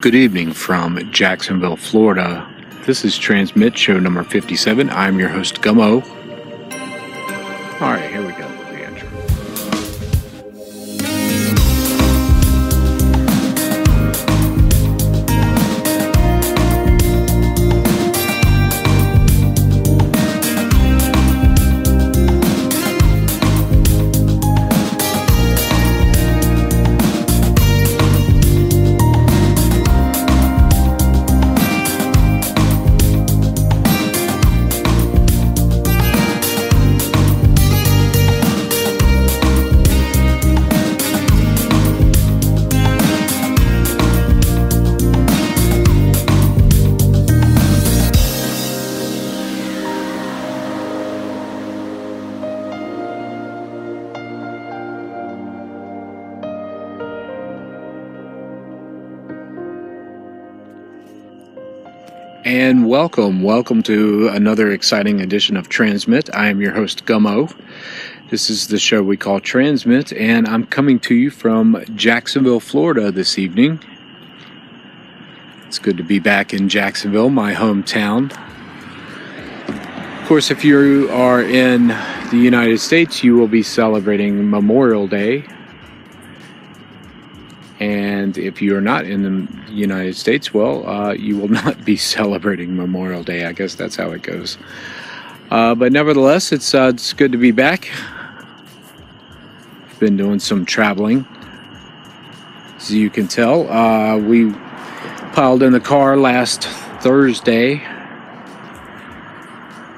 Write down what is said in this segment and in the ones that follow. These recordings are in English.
Good evening from Jacksonville, Florida. This is Transmit Show number 57. I'm your host, Gummo. All right, here we welcome, welcome to another exciting edition of Transmit. I am your host, Gummo. This is the show we call Transmit, and I'm coming to you from Jacksonville, Florida this evening. It's good to be back in Jacksonville, my hometown. Of course, if you are in the United States, you will be celebrating Memorial Day. And if you are not in the United States, well, uh, you will not be celebrating Memorial Day. I guess that's how it goes. Uh, but nevertheless, it's uh, it's good to be back. Been doing some traveling, as you can tell. Uh, we piled in the car last Thursday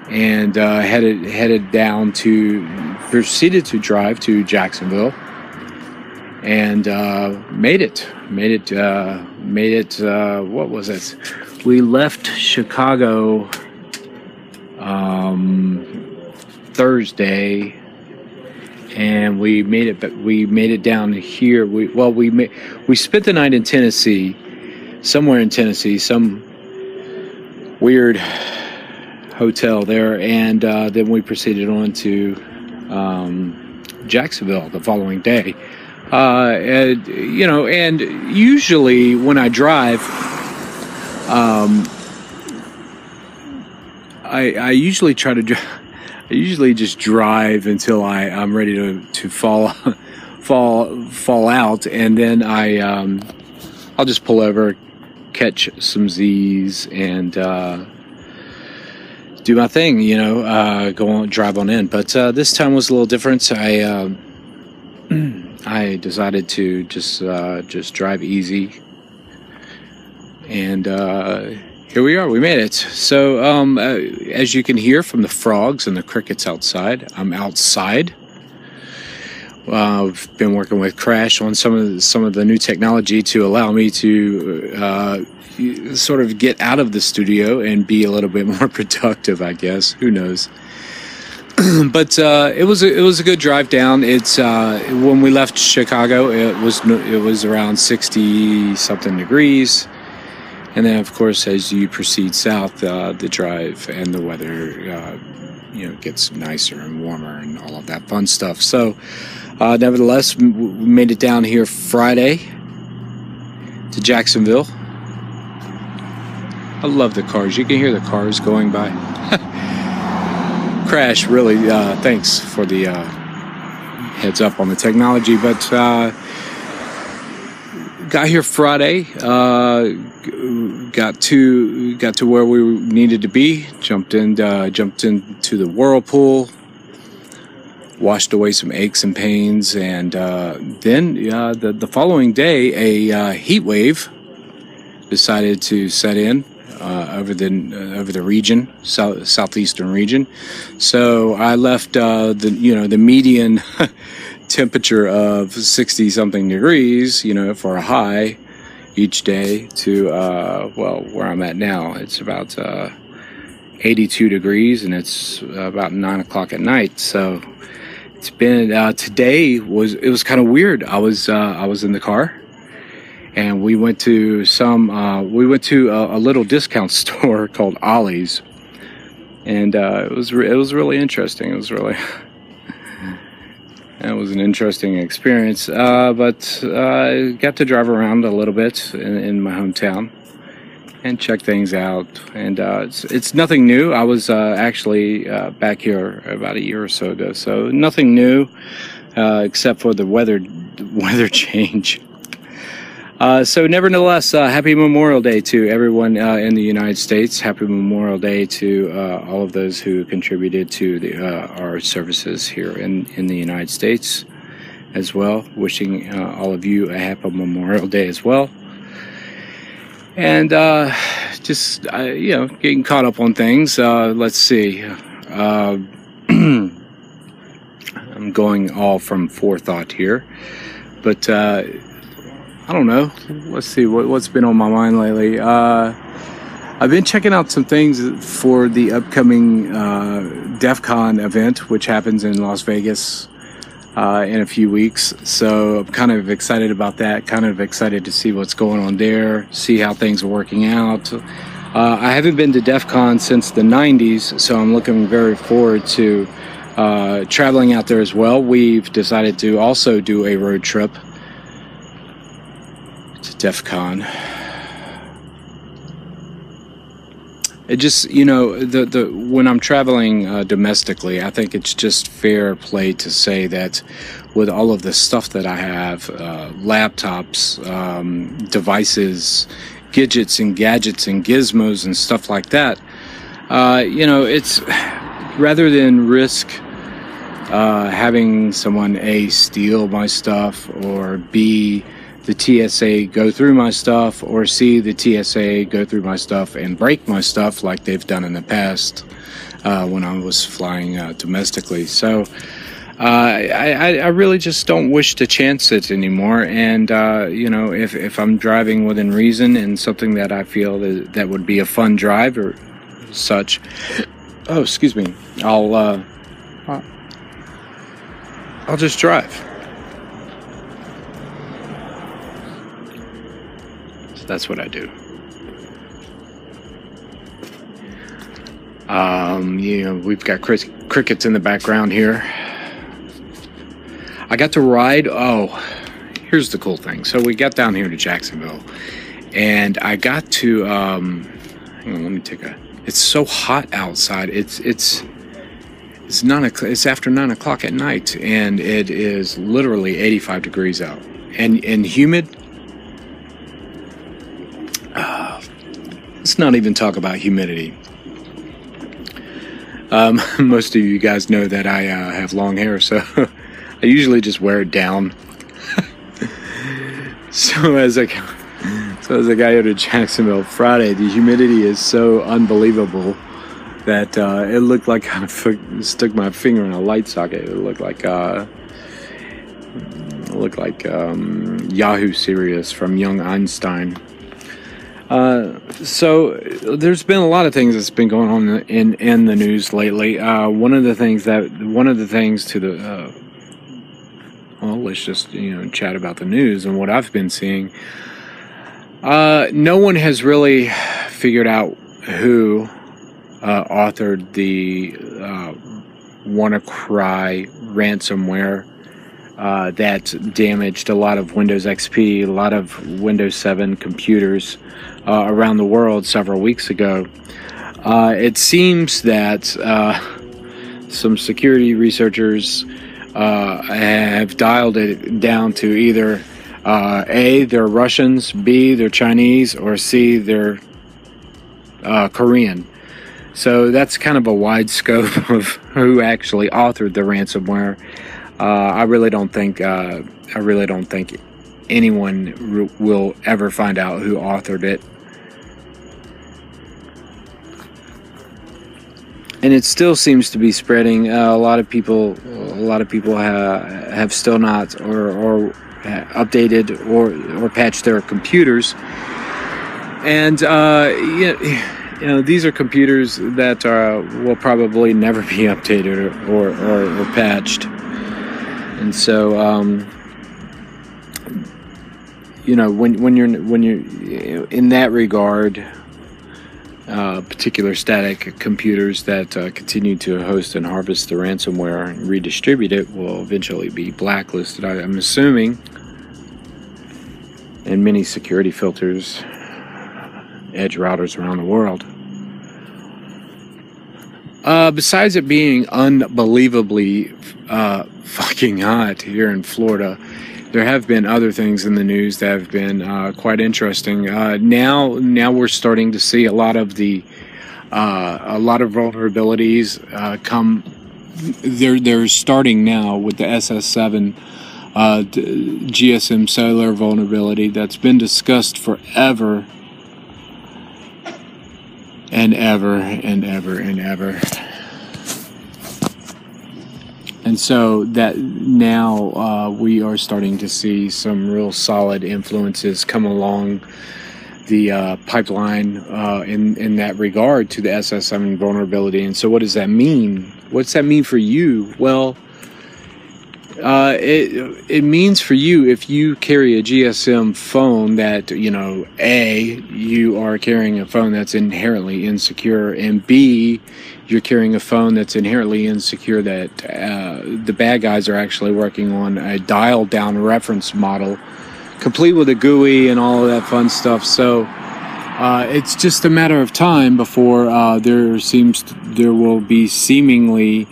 and uh, headed headed down to proceeded to drive to Jacksonville and uh, made it made it uh, made it uh, what was it? We left Chicago um, Thursday and we made it we made it down here. We well we ma- we spent the night in Tennessee somewhere in Tennessee some weird hotel there and uh, then we proceeded on to um, Jacksonville the following day uh, and, you know, and usually when I drive, um, I, I usually try to, I usually just drive until I, I'm ready to, to fall, fall, fall out. And then I, um, I'll just pull over, catch some Z's and, uh, do my thing, you know, uh, go on, drive on in. But, uh, this time was a little different. I, uh, I decided to just uh, just drive easy, and uh, here we are. We made it. So, um, uh, as you can hear from the frogs and the crickets outside, I'm outside. I've been working with Crash on some of the, some of the new technology to allow me to uh, sort of get out of the studio and be a little bit more productive. I guess who knows. but uh, it was a, it was a good drive down. It's uh, when we left Chicago, it was it was around sixty something degrees, and then of course as you proceed south, uh, the drive and the weather, uh, you know, gets nicer and warmer and all of that fun stuff. So, uh, nevertheless, we made it down here Friday to Jacksonville. I love the cars. You can hear the cars going by. Crash really uh, thanks for the uh, heads up on the technology but uh, got here friday uh, got to got to where we needed to be jumped in uh, jumped into the whirlpool washed away some aches and pains and uh, then the, the following day a heat wave decided to set in uh, over the uh, over the region, south, southeastern region. So I left uh, the you know the median temperature of sixty something degrees, you know, for a high each day to uh, well where I'm at now. It's about uh, 82 degrees, and it's about nine o'clock at night. So it's been uh, today was it was kind of weird. I was I was in the car and we went to some uh, we went to a, a, little discount store called Ollie's, and uh, it was re- it was really interesting. It was really It was an interesting experience, uh, but I uh, got to drive around a little bit in, in my hometown and check things out. And uh, it's, it's nothing new. I was uh, actually back here about a year or so ago, so nothing new uh, except for the weather weather change. Uh, so, nevertheless, uh, happy Memorial Day to everyone uh, in the United States. Happy Memorial Day to uh, all of those who contributed to the, uh, our services here in, in the United States as well. Wishing all of you a happy Memorial Day as well. And just, you know, getting caught up on things. let's see. I'm going all from forethought here. But I don't know. Let's see what, what's been on my mind lately. Uh, I've been checking out some things for the upcoming uh, DEF CON event, which happens in Las Vegas uh, in a few weeks. So I'm kind of excited about that. Kind of excited to see what's going on there, see how things are working out. Uh, I haven't been to DEF CON since the 90s, so I'm looking very forward to uh, traveling out there as well. We've decided to also do a road trip DEF CON. It just, you know, the the when I'm traveling uh, domestically, I think it's just fair play to say that with all of the stuff that I have, uh, laptops, um, devices, gadgets and gadgets and gizmos and stuff like that, uh, you know, it's rather than risk uh, having someone a steal my stuff or b the TSA go through my stuff or see the TSA go through my stuff and break my stuff like they've done in the past uh, when I was flying uh, domestically. So uh, I, I, really just don't wish to chance it anymore. And, uh, you know, if, if I'm driving within reason and something that I feel that, that would be a fun drive or such, oh, excuse me, I'll, uh, I'll just drive. That's what I do. Um, you know, we've got crickets in the background here. I got to ride. Oh, here's the cool thing. So we got down here to Jacksonville, and I got to. Um, hang on, let me take a. It's so hot outside. It's it's it's nine. It's after nine o'clock at night, and it is literally 85 degrees out, and and humid. Not even talk about humidity. Um, most of you guys know that I uh, have long hair, so I usually just wear it down. so as I so as I got here to Jacksonville Friday, the humidity is so unbelievable that uh, it looked like I stuck my finger in a light socket. It looked like uh, it looked like um, Yahoo Serious from Young Einstein. Uh, so there's been a lot of things that's been going on in in the news lately. Uh, one of the things that one of the things to the uh, well, let's just you know chat about the news and what I've been seeing. Uh, no one has really figured out who uh, authored the uh, WannaCry ransomware uh, that damaged a lot of Windows XP, a lot of Windows 7 computers uh, around the world several weeks ago. Uh, it seems that uh, some security researchers uh, have dialed it down to either A, they're Russians, B, they're Chinese, or C, they're Korean. So that's kind of a wide scope of who actually authored the ransomware. Uh, I really don't think uh, I really don't think anyone will ever find out who authored it. And it still seems to be spreading. Uh, a lot of people, a lot of people ha- have still not or, or updated or or patched their computers. And uh, you, know, these are computers that are, will probably never be updated or, or, or, or patched. And so, um, you know, when when you're when you're in that regard, uh, particular static computers that uh, continue to host and harvest the ransomware and redistribute it will eventually be blacklisted. I, I'm assuming, and many security filters, edge routers around the world. Uh, besides it being unbelievably uh, fucking hot here in Florida, there have been other things in the news that have been uh, quite interesting. Uh, now, now we're starting to see a lot of the uh, a lot of vulnerabilities uh, come. They're they're starting now with the SS7 uh, GSM cellular vulnerability that's been discussed forever and ever and ever and ever and so that now uh, we are starting to see some real solid influences come along the uh, pipeline uh, in in that regard to the SS7 vulnerability. And so, what does that mean? What's that mean for you? Well, uh, it it means for you if you carry a GSM phone that you know a you are carrying a phone that's inherently insecure, and b you're carrying a phone that's inherently insecure that uh, the bad guys are actually working on a dial down reference model complete with a GUI and all of that fun stuff. So uh, it's just a matter of time before uh, there seems there will be seemingly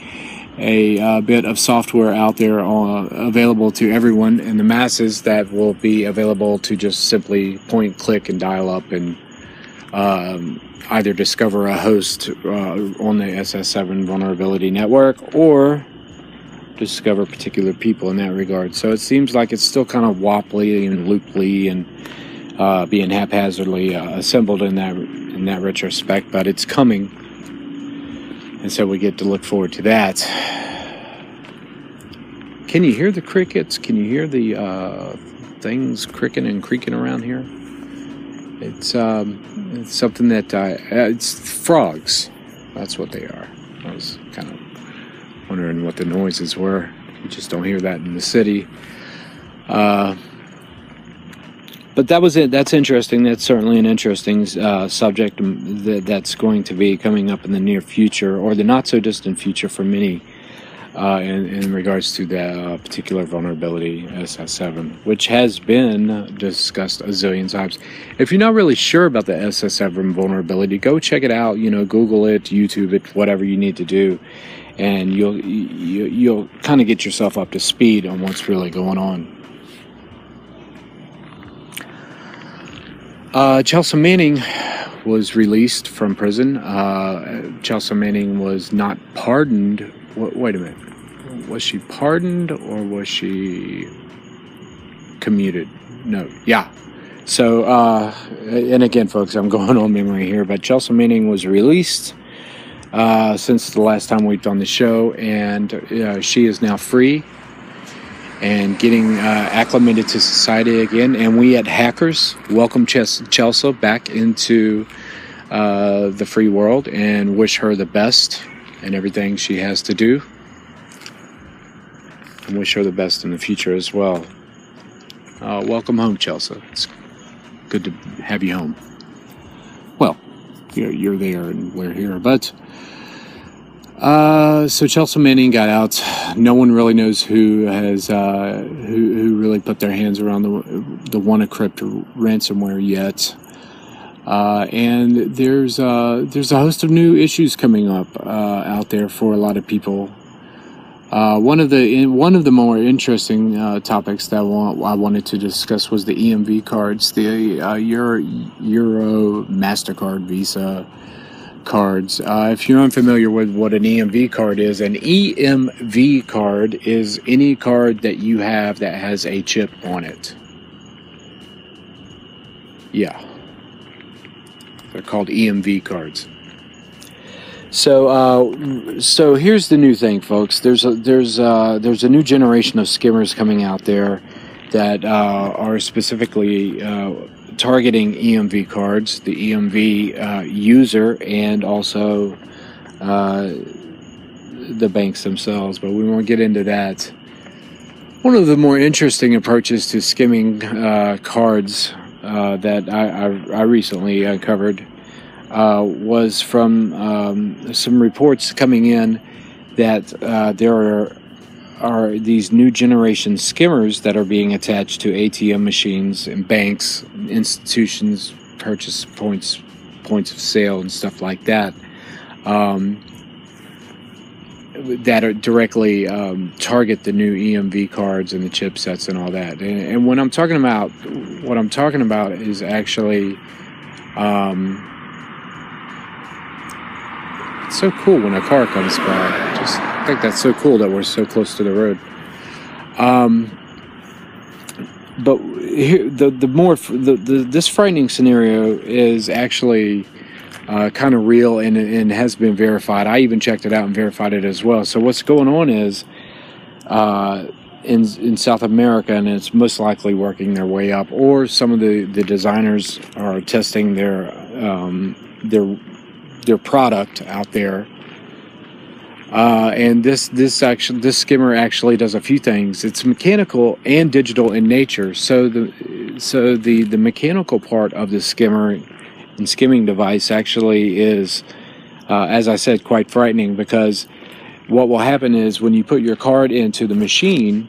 a uh, bit of software out there uh, available to everyone in the masses that will be available to just simply point click and dial up and um, either discover a host uh, on the SS7 vulnerability network or discover particular people in that regard. So it seems like it's still kind of wobbly and looply and uh, being haphazardly uh, assembled in that in that retrospect, but it's coming, and so we get to look forward to that. Can you hear the crickets? Can you hear the uh, things cricking and creaking around here? It's um, it's something that I, uh, it's frogs. That's what they are. I was kind of wondering what the noises were. You just don't hear that in the city. Uh, but that was it. That's interesting. That's certainly an interesting uh, subject that, that's going to be coming up in the near future or the not so distant future for many uh, in, in, regards to that uh, particular vulnerability, SS7, which has been discussed a zillion times. If you're not really sure about the SS7 vulnerability, go check it out. You know, Google it, YouTube it, whatever you need to do, and you'll you, you'll kind of get yourself up to speed on what's really going on. Uh, Chelsea Manning was released from prison. Uh, Chelsea Manning was not pardoned. wait a minute was she pardoned or was she commuted? No, yeah. So, uh, and again, folks, I'm going on memory here, but Chelsea Manning was released uh, since the last time we've done the show, and uh, she is now free and getting uh, acclimated to society again. And we at Hackers welcome Chelsea back into uh, the free world and wish her the best and everything she has to do and wish her the best in the future as well. Uh, welcome home, Chelsea. It's good to have you home. Well, you're, you're there and we're here, but uh, so Chelsea Manning got out. No one really knows who has uh, who, who really put their hands around the the WannaCrypt ransomware yet. Uh, and there's uh, there's a host of new issues coming up uh, out there for a lot of people uh, one of the one of the more interesting uh, topics that I, want, I, wanted to discuss was the EMV cards, the uh, Euro, Euro Mastercard Visa cards. Uh, if you're unfamiliar with what an EMV card is, an EMV card is any card that you have that has a chip on it. Yeah, they're called EMV cards. So, uh, so here's the new thing, folks. There's a, there's uh, there's a new generation of skimmers coming out there that uh, are specifically uh, targeting EMV cards, the EMV uh, user, and also uh, the banks themselves. But we won't get into that. One of the more interesting approaches to skimming cards that I, I, I recently uncovered uh, was from um, some reports coming in that uh, there are are these new generation skimmers that are being attached to ATM machines and banks, institutions, purchase points, points of sale, and stuff like that. Um, that are directly um, target the new EMV cards and the chipsets and all that. And, and, when I'm talking about what I'm talking about is actually um, it's so cool when a car comes by. Just I think that's so cool that we're so close to the road. Um, but here, the the more the, the this frightening scenario is actually uh, kind of real and, and has been verified. I even checked it out and verified it as well. So what's going on is uh, in in South America, and it's most likely working their way up, or some of the, the designers are testing their um, their their product out there. Uh, and this this actually this skimmer actually does a few things. It's mechanical and digital in nature. So the so the the mechanical part of the skimmer and skimming device actually is, uh, as I said, quite frightening because what will happen is when you put your card into the machine,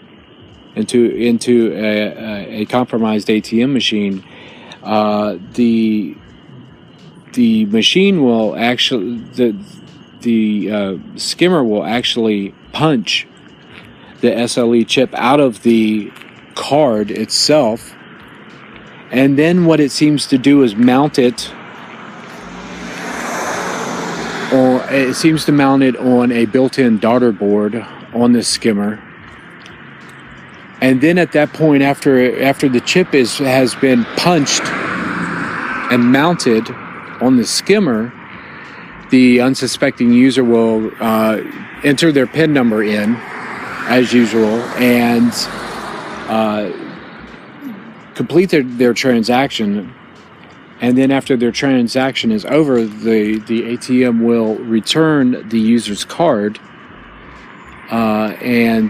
into into a, a compromised ATM machine, uh, the the machine will actually the the uh, skimmer will actually punch the SLE chip out of the card itself. And then what it seems to do is mount it or it seems to mount it on a built-in daughter board on the skimmer and then at that point after after the chip is has been punched and mounted on the skimmer the unsuspecting user will uh, enter their pin number in as usual and uh, complete their, their transaction and then after their transaction is over, the, the ATM will return the user's card. Uh, and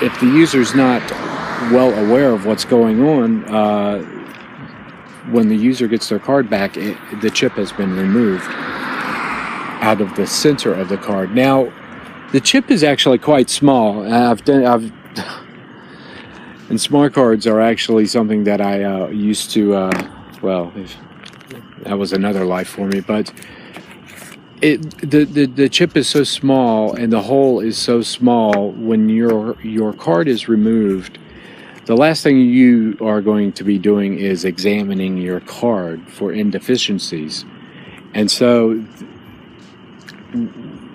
if the user's not well aware of what's going on, uh, when the user gets their card back, it, the chip has been removed out of the center of the card. Now, the chip is actually quite small. I've done, I've and smart cards are actually something that I uh, used to, uh, well, that was another life for me. But it the, the the chip is so small and the hole is so small. When your your card is removed, the last thing you are going to be doing is examining your card for indeficiencies, and so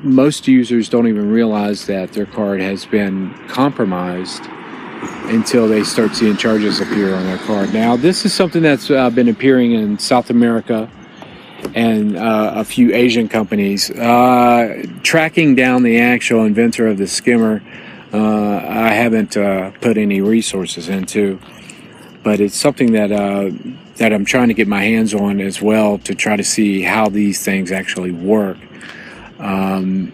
most users don't even realize that their card has been compromised until they start seeing charges appear on their card. Now, this is something that's uh, been appearing in South America and uh, a few Asian companies. Uh, tracking down the actual inventor of the skimmer, uh, I haven't uh, put any resources into, but it's something that uh, that I'm trying to get my hands on as well to try to see how these things actually work. Um,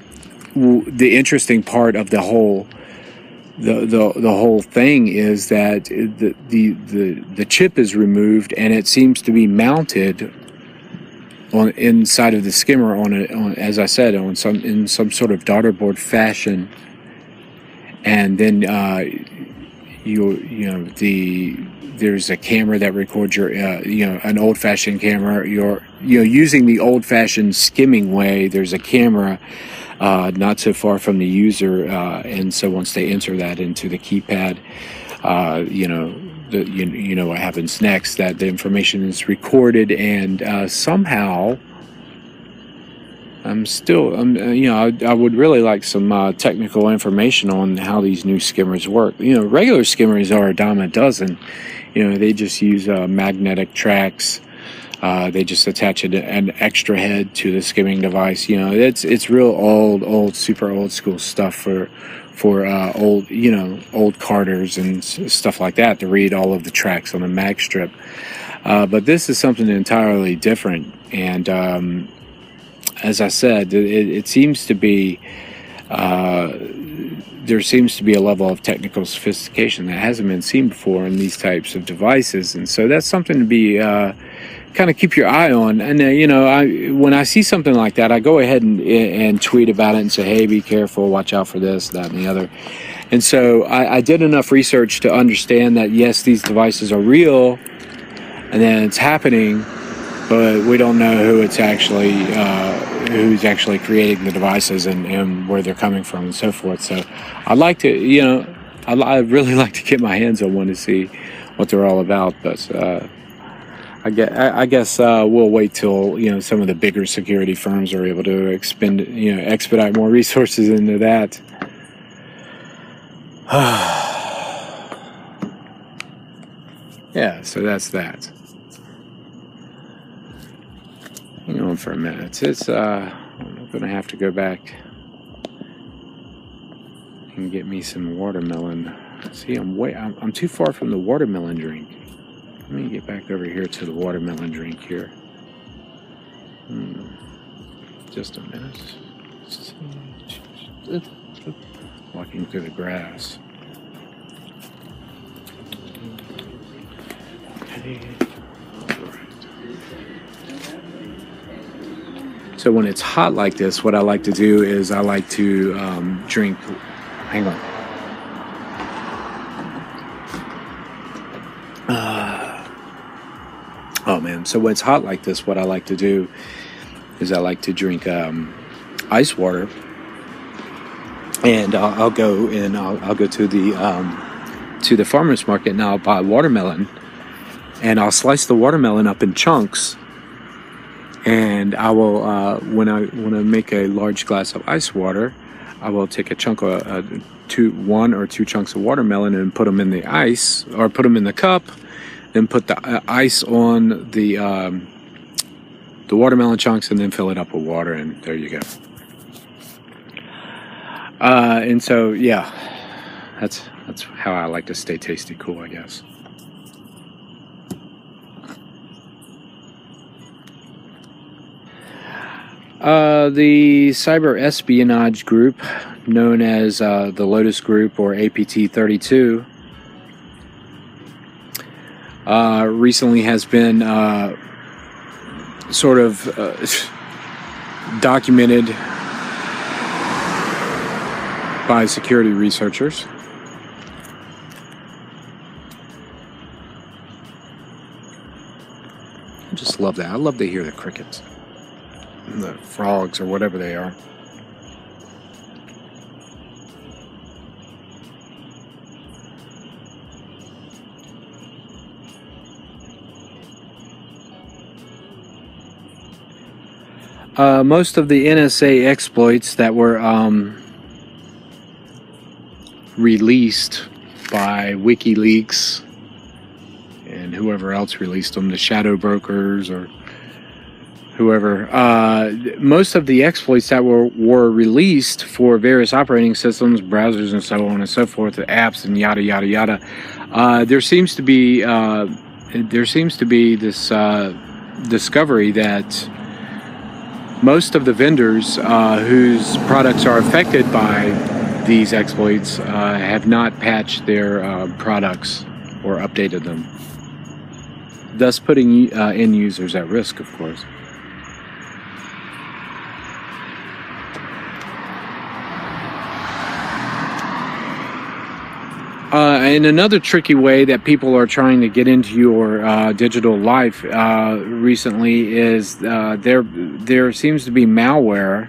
the interesting part of the whole the, the the whole thing is that the, the the the chip is removed and it seems to be mounted on inside of the skimmer on on as I said on some in some sort of daughter board fashion and then uh, you you know the there's a camera that records your uh, you know an old fashioned camera you're you know using the old fashioned skimming way there's a camera uh, not so far from the user. Uh, and so once they enter that into the keypad, uh, you know, the, you, you know what happens next, that the information is recorded and uh, somehow I'm still, I'm, uh, you know, I, I, would really like some uh, technical information on how these new skimmers work. You know, regular skimmers are a dime a dozen. You know, they just use magnetic tracks uh, they just attach an, an extra head to the skimming device. You know, it's it's real old, old, super old school stuff for for uh, old, you know, old carders and stuff like that to read all of the tracks on the mag strip. Uh, but this is something entirely different, and um, as I said, it, it seems to be uh, there seems to be a level of technical sophistication that hasn't been seen before in these types of devices, and so that's something to be uh, kind of keep your eye on. And uh, you know, I when I see something like that, I go ahead and and tweet about it and say, "Hey, be careful, watch out for this, that, and the other." And so I, I did enough research to understand that yes, these devices are real, and then it's happening, but we don't know who it's actually uh, who's actually creating the devices and, and where they're coming from and so forth. So I'd like to, you know, I'd, I'd really like to get my hands on one to see what they're all about, but. Uh, I guess, I guess uh, we'll wait till you know some of the bigger security firms are able to expend you know expedite more resources into that. yeah, so that's that. Hang on for a minute. It's uh, I'm gonna have to go back and get me some watermelon. See, I'm way I'm, I'm too far from the watermelon drink. Let me get back over here to the watermelon drink here. Hmm. Just a minute. Walking through the grass. Okay. So when it's hot like this, what I like to do is I like to um, drink. Hang on. Oh man! So when it's hot like this, what I like to do is I like to drink um, ice water, and I'll, I'll go and I'll, I'll, go to the um, to the farmers market and I'll buy watermelon, and I'll slice the watermelon up in chunks, and I will uh, when I when I make a large glass of ice water, I will take a chunk of uh, two one or two chunks of watermelon and put them in the ice or put them in the cup then put the uh, ice on the um, the watermelon chunks, and then fill it up with water, and there you go. Uh, and so, yeah, that's that's how I like to stay tasty cool, I guess. Uh, the cyber espionage group, known as uh, the Lotus Group or APT 32, uh, recently has been uh, sort of uh, documented by security researchers. I just love that. I love to hear the crickets, the frogs, or whatever they are. Uh, most of the NSA exploits that were um, released by WikiLeaks and whoever else released them, the shadow brokers or whoever. Uh, most of the exploits that were, were released for various operating systems, browsers, and so on and so forth, apps and yada yada yada. Uh, there seems to be uh, there seems to be this uh, discovery that most of the vendors uh, whose products are affected by these exploits uh, have not patched their products or updated them, thus putting end users at risk, of course. Uh, and another tricky way that people are trying to get into your uh, digital life uh, recently is uh, there there seems to be malware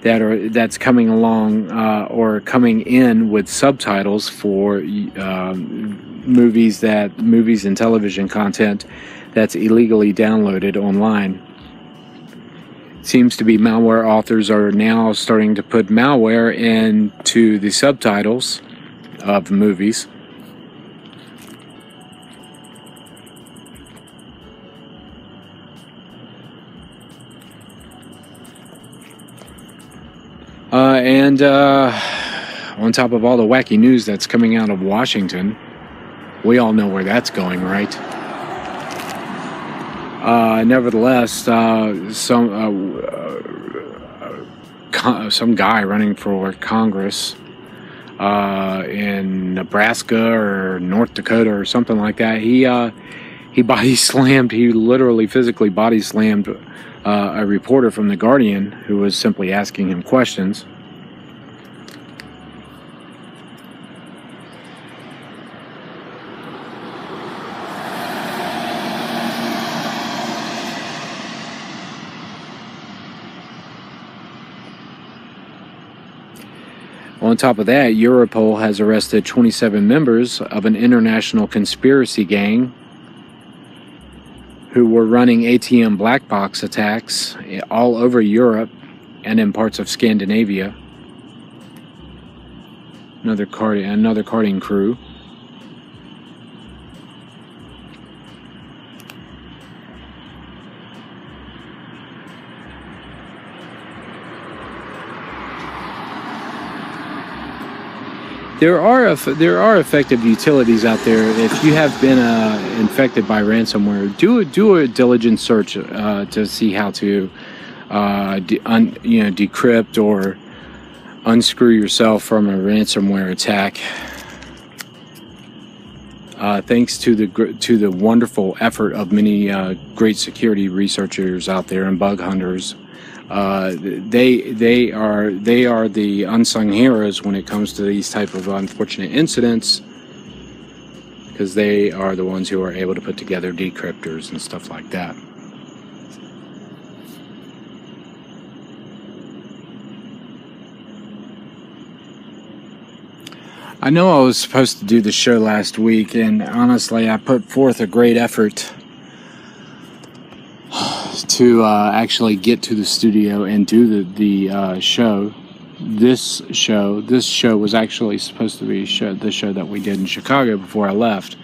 that are that's coming along uh, or coming in with subtitles for um, movies that movies and television content that's illegally downloaded online. Seems to be malware authors are now starting to put malware into the subtitles of movies. Uh, and uh, on top of all the wacky news that's coming out of Washington, we all know where that's going, right? Uh, nevertheless, uh, some uh, uh, some guy running for Congress uh, in Nebraska or North Dakota or something like that. He uh, he body slammed. He literally physically body slammed uh, a reporter from the Guardian who was simply asking him questions. On top of that, Europol has arrested 27 members of an international conspiracy gang who were running ATM black box attacks all over Europe and in parts of Scandinavia. Another card, another carding crew. There are there are effective utilities out there. If you have been uh, infected by ransomware, do a, do a diligent search uh, to see how to uh, de- un, you know decrypt or unscrew yourself from a ransomware attack. Uh, thanks to the to the wonderful effort of many uh, great security researchers out there and bug hunters uh, they they are they are the unsung heroes when it comes to these type of unfortunate incidents because they are the ones who are able to put together decryptors and stuff like that. I know I was supposed to do the show last week, and honestly, I put forth a great effort to uh, actually get to the studio and do the the uh, show. This show, this show was actually supposed to be show, the show that we did in Chicago before I left.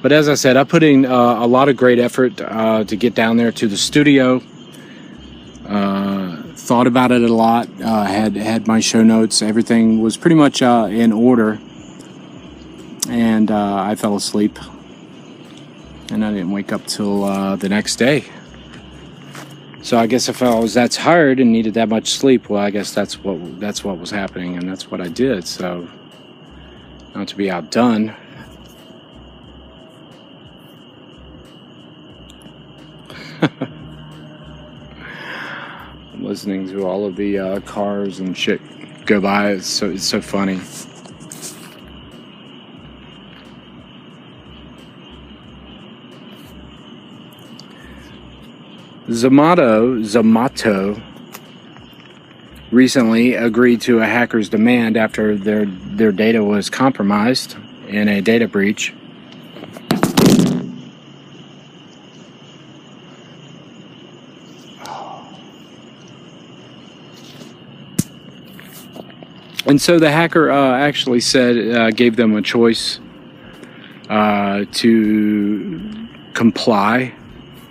But as I said, I put in uh, a lot of great effort uh, to get down there to the studio. Uh, thought about it a lot. Uh, had had my show notes. Everything was pretty much in order, and I fell asleep, and I didn't wake up till the next day. So I guess if I was that tired and needed that much sleep, well, I guess that's what that's what was happening, and that's what I did. So, not to be outdone. I'm listening to all of the uh, cars and shit go by. It's so it's so funny. Zomato, Zomato recently agreed to a hacker's demand after their, their data was compromised in a data breach. And so the hacker uh, actually said, uh, gave them a choice uh, to comply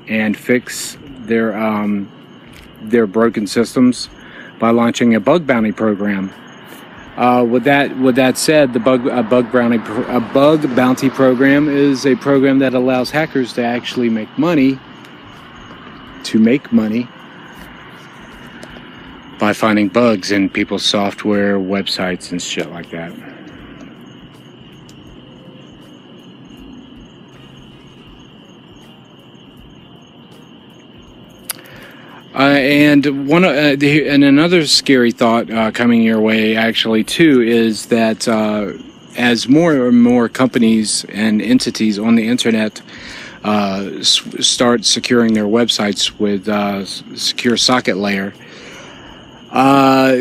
and fix their um, their broken systems by launching a bug bounty program. Uh, with that with that said, the bug a bug bounty a bug bounty program is a program that allows hackers to actually make money to make money by finding bugs in people's software, websites, and shit like that. And one uh, the, and another scary thought uh, coming your way actually too is that uh, as more and more companies and entities on the internet uh, s- start securing their websites with uh, secure socket layer,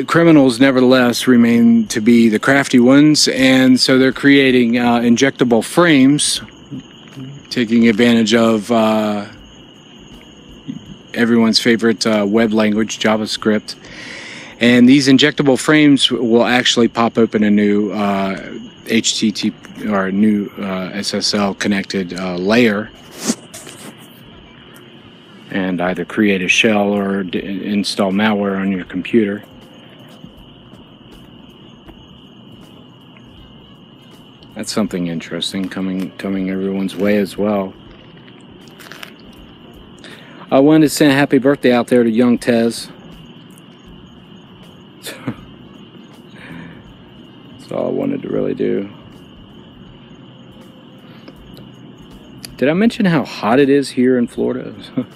criminals nevertheless remain to be the crafty ones, and so they're creating injectable frames, taking advantage of everyone's favorite uh, web language, JavaScript. And these injectable frames will actually pop open a new uh, HTTP or new uh, SSL connected uh, layer and either create a shell or install malware on your computer. That's something interesting coming coming everyone's way as well. I wanted to send a happy birthday out there to young Tez. That's all I wanted to really do. Did I mention how hot it is here in Florida?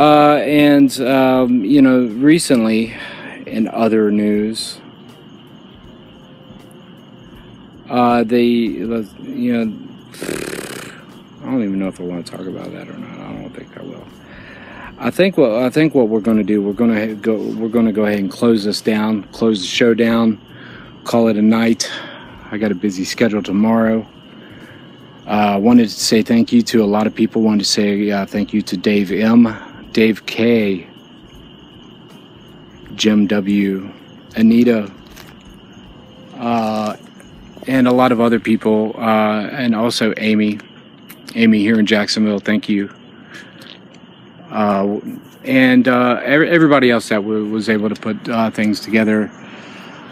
uh, and, um, you know, recently in other news, uh, they, you know, I don't even know if I want to talk about that or not. I don't think I will. I think what I think what we're going to do, we're going to go, we're going to go ahead and close this down, close the show down, call it a night. I got a busy schedule tomorrow. I uh, wanted to say thank you to a lot of people. Wanted to say uh, thank you to Dave M, Dave K, Jim W, Anita, uh, and a lot of other people, uh, and also Amy, Amy here in Jacksonville. Thank you. Uh, and uh, everybody else that was able to put things together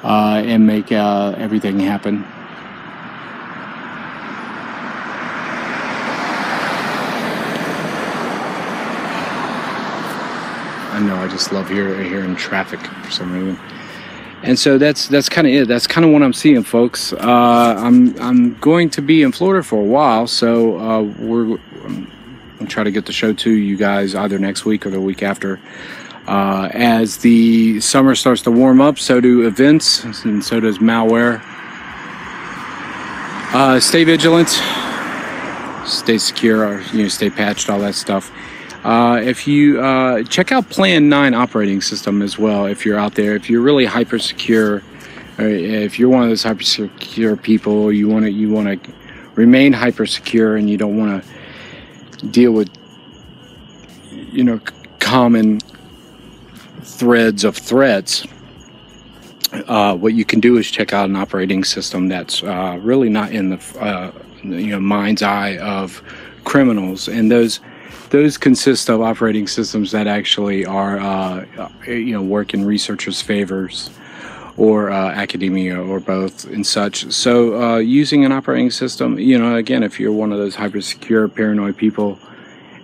and make everything happen. I know I just love hearing traffic for some reason. And so that's that's kind of it. That's kind of what I'm seeing, folks. Uh, I'm I'm going to be in Florida for a while, so uh, we're I'm gonna try to get the show to you guys either next week or the week after. Uh, as the summer starts to warm up, so do events, and so does malware. Uh, stay vigilant, stay secure, you know, stay patched, all that stuff. Uh, if you uh, check out Plan 9 operating system as well, if you're out there, if you're really hyper secure, if you're one of those hyper secure people, you want to you want to remain hyper secure and you don't want to deal with you know common threads of threats. Uh, what you can do is check out an operating system that's uh, really not in the uh, you know mind's eye of criminals, and those those consist of operating systems that actually are, uh, you know, work in researchers' favors or uh, academia or both and such. So, uh, using an operating system, you know, again, if you're one of those hyper secure, paranoid people,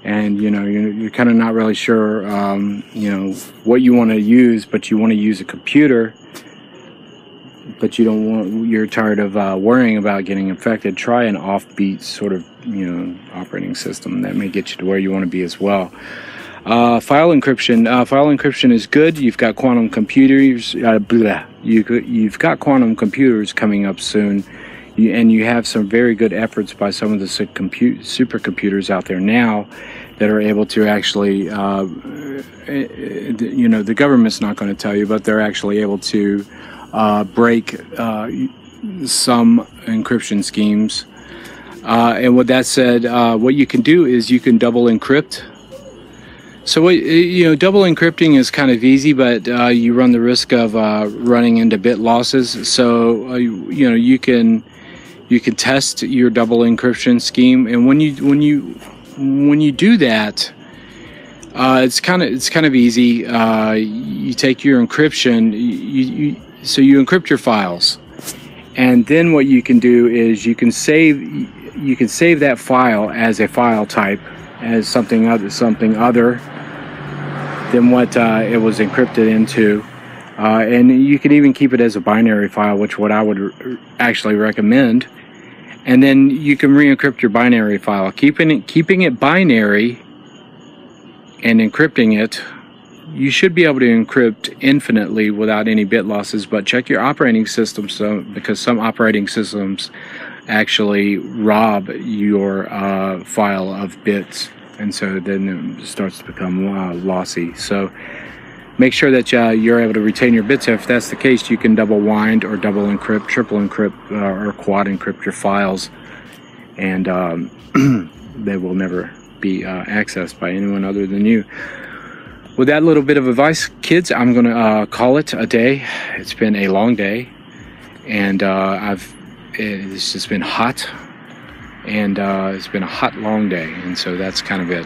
and you know you're, you're kind of not really sure, um, you know, what you want to use, but you want to use a computer but you don't want you're tired of uh, worrying about getting infected try an offbeat sort of you know operating system that may get you to where you want to be as well. Uh, file encryption uh, file encryption is good. You've got quantum computers uh, blah, you, you've got quantum computers coming up soon. You, and you have some very good efforts by some of the compute, supercomputers out there now that are able to actually uh, eh, eh, you know the government's not going to tell you but they're actually able to uh, break uh, some encryption schemes. Uh, and with that said, uh, what you can do is you can double encrypt. So what, you know, double encrypting is kind of easy, but uh, you run the risk of uh, running into bit losses. So you know you can you can test your double encryption scheme, and when you when you when you do that, uh, it's kind of it's kind of easy. Uh, you take your encryption, you, you, so you encrypt your files, and then what you can do is you can save you can save that file as a file type as something other something other than what uh, it was encrypted into. Uh, and you can even keep it as a binary file, which what I would actually recommend. And then you can re-encrypt your binary file. Keeping it, keeping it binary and encrypting it you should be able to encrypt infinitely without any bit losses, but check your operating system so, because some operating systems actually rob your uh, file of bits, and so then it starts to become uh, lossy. So make sure that uh, you're able to retain your bits. If that's the case, you can double wind or double encrypt, triple encrypt, uh, or quad encrypt your files, and um, they will never be uh, accessed by anyone other than you with that little bit of advice, kids, I'm gonna uh, call it a day. It's been a long day, and uh, I've it's just been hot, and uh, it's been a hot, long day, and so that's kind of it.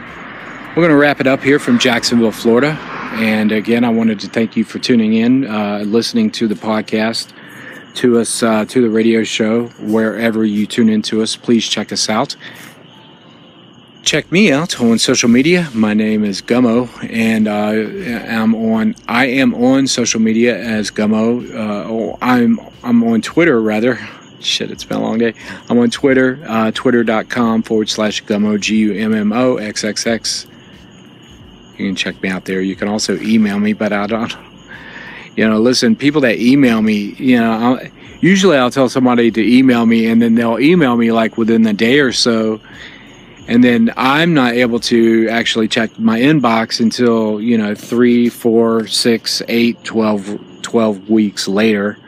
We're gonna wrap it up here from Jacksonville, Florida, and again, I wanted to thank you for tuning in, uh, listening to the podcast, to us, uh, to the radio show, wherever you tune into us. Please check us out check me out on social media. My name is Gummo, and uh, I'm on. I am on social media as Gummo. Uh, I'm I'm on Twitter rather. shit, it's been a long day. I'm on Twitter, uh, twitter.com forward slash gummo, G U M M O X X X. You can check me out there. You can also email me, but I don't, you know, listen, people that email me, you know, I'll, usually I'll tell somebody to email me and then they'll email me like within a day or so. And then I'm not able to actually check my inbox until, you know, three, four, six, eight, 12, 12 weeks later.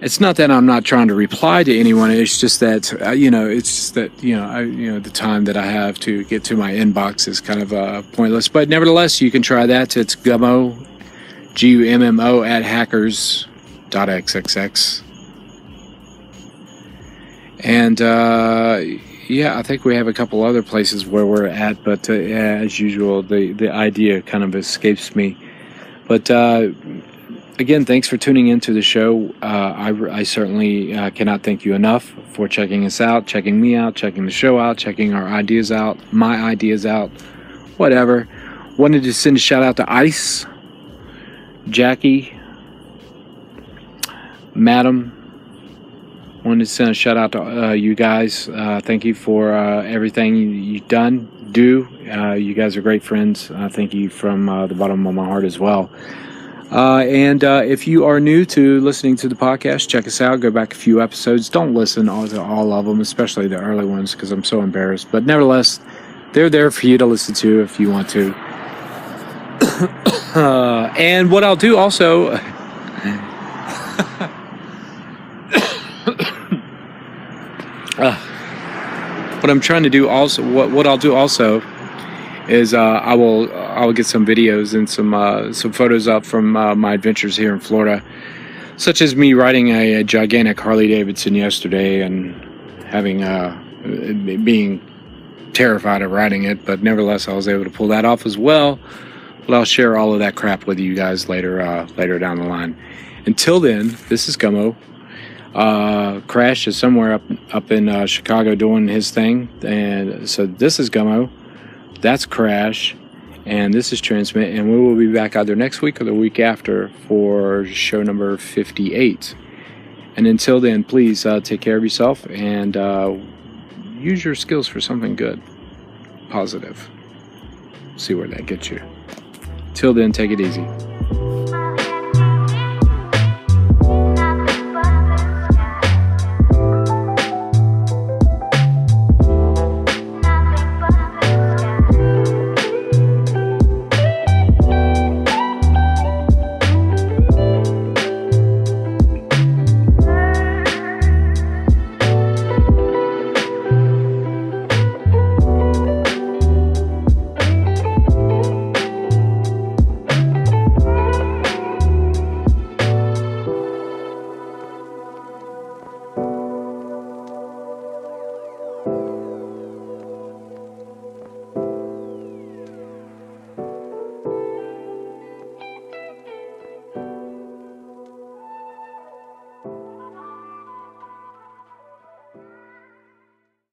It's not that I'm not trying to reply to anyone. It's just that uh, you know, it's just that you know, I, you know, the time that I have to get to my inbox is kind of uh, pointless. But nevertheless, you can try that. It's Gummo, G U M M O at hackers.xxx. And uh, yeah, I think we have a couple other places where we're at, but uh, as usual, the the idea kind of escapes me. But uh, again, thanks for tuning into the show. Uh, I, I, certainly uh, cannot thank you enough for checking us out, checking me out, checking the show out, checking our ideas out, my ideas out, whatever. Wanted to send a shout out to Ice, Jackie, Madam. Wanted to send a shout out to uh, you guys. Uh, thank you for uh, everything you've done, do. Uh, you guys are great friends. thank you from the bottom of my heart as well. Uh, and uh, if you are new to listening to the podcast, check us out. Go back a few episodes. Don't listen all to all of them, especially the early ones, because I'm so embarrassed. But nevertheless, they're there for you to listen to if you want to. uh, and what I'll do also. Uh, what I'm trying to do also, what, what I'll do also is uh, I will I will get some videos and some uh, some photos up from uh, my adventures here in Florida, such as me riding a, a gigantic Harley Davidson yesterday and having uh, being terrified of riding it, but nevertheless I was able to pull that off as well. But I'll share all of that crap with you guys later uh, later down the line. Until then, this is Gummo. Uh, Crash is somewhere up up in Chicago doing his thing, and so this is Gummo. That's Crash. And this is Transmit. And we will be back either next week or the week after for show number 58. And until then, please uh, take care of yourself and uh, use your skills for something good, positive. See where that gets you. Till then, take it easy.